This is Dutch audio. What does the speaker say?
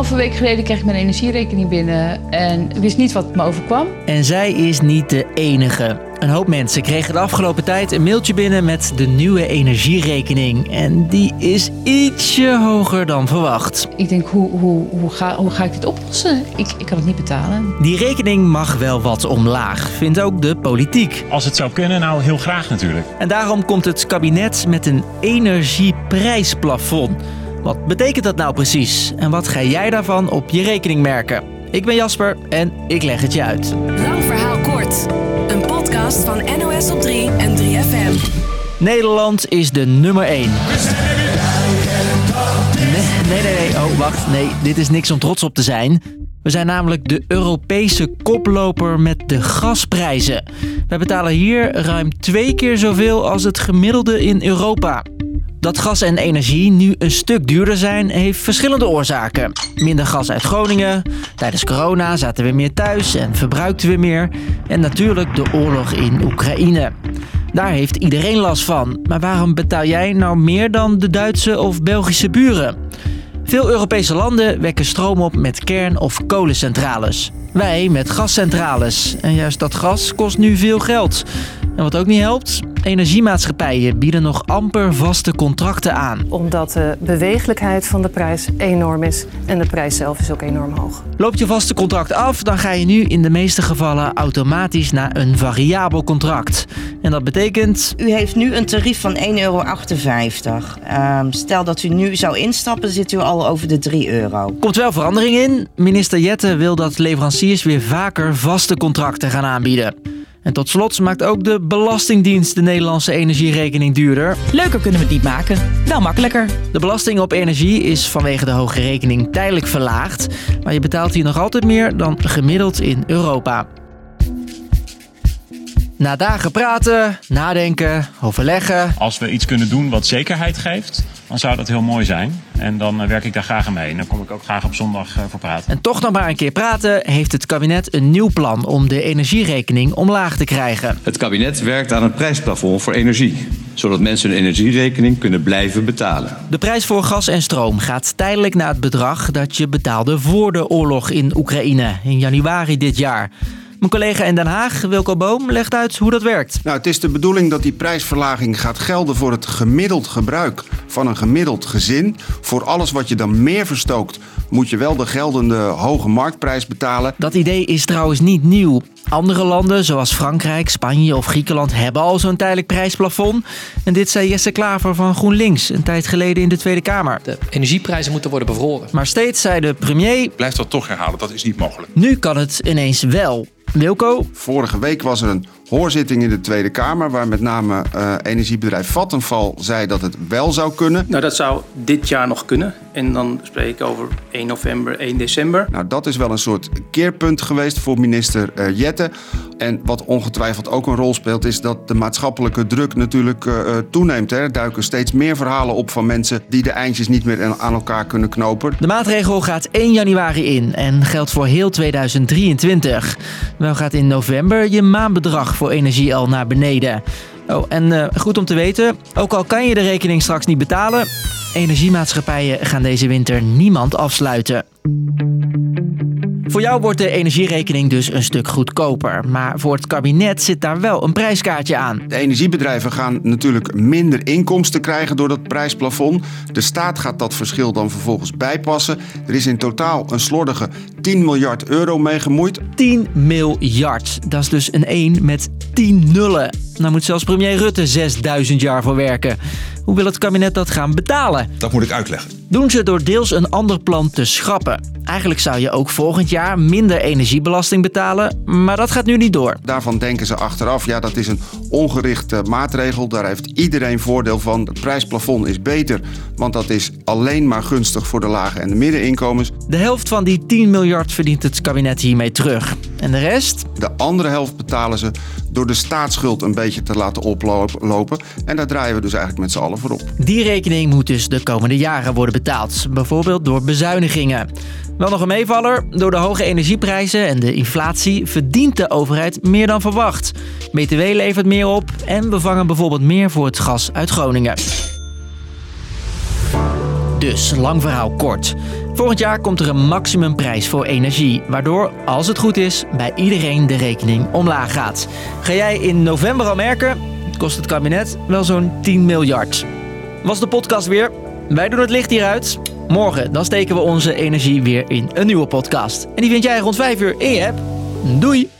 Anderhalve week geleden kreeg ik mijn energierekening binnen en wist niet wat me overkwam. En zij is niet de enige. Een hoop mensen kregen de afgelopen tijd een mailtje binnen met de nieuwe energierekening. En die is ietsje hoger dan verwacht. Ik denk, hoe, hoe, hoe, ga, hoe ga ik dit oplossen? Ik, ik kan het niet betalen. Die rekening mag wel wat omlaag, vindt ook de politiek. Als het zou kunnen, nou heel graag natuurlijk. En daarom komt het kabinet met een energieprijsplafond. Wat betekent dat nou precies? En wat ga jij daarvan op je rekening merken? Ik ben Jasper en ik leg het je uit. Lang verhaal kort. Een podcast van NOS op 3 en 3FM. Nederland is de nummer 1. Nee, nee, nee, nee. Oh, wacht. Nee, dit is niks om trots op te zijn. We zijn namelijk de Europese koploper met de gasprijzen. Wij betalen hier ruim twee keer zoveel als het gemiddelde in Europa. Dat gas en energie nu een stuk duurder zijn, heeft verschillende oorzaken. Minder gas uit Groningen, tijdens corona zaten we meer thuis en verbruikten we meer. En natuurlijk de oorlog in Oekraïne. Daar heeft iedereen last van. Maar waarom betaal jij nou meer dan de Duitse of Belgische buren? Veel Europese landen wekken stroom op met kern- of kolencentrales. Wij met gascentrales. En juist dat gas kost nu veel geld. En wat ook niet helpt, energiemaatschappijen bieden nog amper vaste contracten aan. Omdat de bewegelijkheid van de prijs enorm is en de prijs zelf is ook enorm hoog. Loopt je vaste contract af, dan ga je nu in de meeste gevallen automatisch naar een variabel contract. En dat betekent. U heeft nu een tarief van 1,58 euro. Ehm, stel dat u nu zou instappen, zit u al over de 3 euro. Komt wel verandering in. Minister Jette wil dat leveranciers weer vaker vaste contracten gaan aanbieden. En tot slot maakt ook de Belastingdienst de Nederlandse energierekening duurder. Leuker kunnen we het niet maken, wel makkelijker. De belasting op energie is vanwege de hoge rekening tijdelijk verlaagd, maar je betaalt hier nog altijd meer dan gemiddeld in Europa. Na dagen praten, nadenken, overleggen. Als we iets kunnen doen wat zekerheid geeft, dan zou dat heel mooi zijn. En dan eh, werk ik daar graag aan mee. En dan kom ik ook graag op zondag eh, voor praten. En toch nog maar een keer praten, heeft het kabinet een nieuw plan om de energierekening omlaag te krijgen. Het kabinet werkt aan een prijsplafond voor energie, zodat mensen hun energierekening kunnen blijven betalen. De prijs voor gas en stroom gaat tijdelijk naar het bedrag dat je betaalde voor de oorlog in Oekraïne in januari dit jaar. Mijn collega in Den Haag, Wilco Boom, legt uit hoe dat werkt. Nou, het is de bedoeling dat die prijsverlaging gaat gelden voor het gemiddeld gebruik van een gemiddeld gezin. Voor alles wat je dan meer verstookt, moet je wel de geldende hoge marktprijs betalen. Dat idee is trouwens niet nieuw. Andere landen, zoals Frankrijk, Spanje of Griekenland, hebben al zo'n tijdelijk prijsplafond. En dit zei Jesse Klaver van GroenLinks een tijd geleden in de Tweede Kamer. De energieprijzen moeten worden bevroren. Maar steeds zei de premier... Blijft dat toch herhalen, dat is niet mogelijk. Nu kan het ineens wel. Wilco? Vorige week was er een hoorzitting in de Tweede Kamer... waar met name uh, energiebedrijf Vattenfall zei dat het wel zou kunnen. Nou, dat zou dit jaar nog kunnen. En dan spreek ik over 1 november, 1 december. Nou, dat is wel een soort keerpunt geweest voor minister uh, Jette. En wat ongetwijfeld ook een rol speelt... is dat de maatschappelijke druk natuurlijk uh, toeneemt. Hè. Er duiken steeds meer verhalen op van mensen... die de eindjes niet meer aan elkaar kunnen knopen. De maatregel gaat 1 januari in en geldt voor heel 2023. Wel gaat in november je maandbedrag voor energie al naar beneden. Oh, en uh, goed om te weten, ook al kan je de rekening straks niet betalen, energiemaatschappijen gaan deze winter niemand afsluiten. Voor jou wordt de energierekening dus een stuk goedkoper. Maar voor het kabinet zit daar wel een prijskaartje aan. De energiebedrijven gaan natuurlijk minder inkomsten krijgen door dat prijsplafond. De staat gaat dat verschil dan vervolgens bijpassen. Er is in totaal een slordige 10 miljard euro mee gemoeid. 10 miljard. Dat is dus een 1 met 10 nullen. Nou moet zelfs premier Rutte 6000 jaar voor werken. Hoe wil het kabinet dat gaan betalen? Dat moet ik uitleggen. Doen ze door deels een ander plan te schrappen. Eigenlijk zou je ook volgend jaar minder energiebelasting betalen, maar dat gaat nu niet door. Daarvan denken ze achteraf, ja dat is een ongerichte maatregel, daar heeft iedereen voordeel van. Het prijsplafond is beter, want dat is alleen maar gunstig voor de lage en de middeninkomens. De helft van die 10 miljard verdient het kabinet hiermee terug. En de rest? De andere helft betalen ze door de staatsschuld een beetje te laten oplopen. En daar draaien we dus eigenlijk met z'n allen voor op. Die rekening moet dus de komende jaren worden betaald. Bijvoorbeeld door bezuinigingen. Wel nog een meevaller. Door de hoge energieprijzen en de inflatie verdient de overheid meer dan verwacht. BTW levert meer op en we vangen bijvoorbeeld meer voor het gas uit Groningen. Dus, lang verhaal kort. Volgend jaar komt er een maximumprijs voor energie, waardoor, als het goed is, bij iedereen de rekening omlaag gaat. Ga jij in november al merken? Kost het kabinet wel zo'n 10 miljard. Was de podcast weer? Wij doen het licht hieruit. Morgen dan steken we onze energie weer in een nieuwe podcast. En die vind jij rond 5 uur in je app. Doei!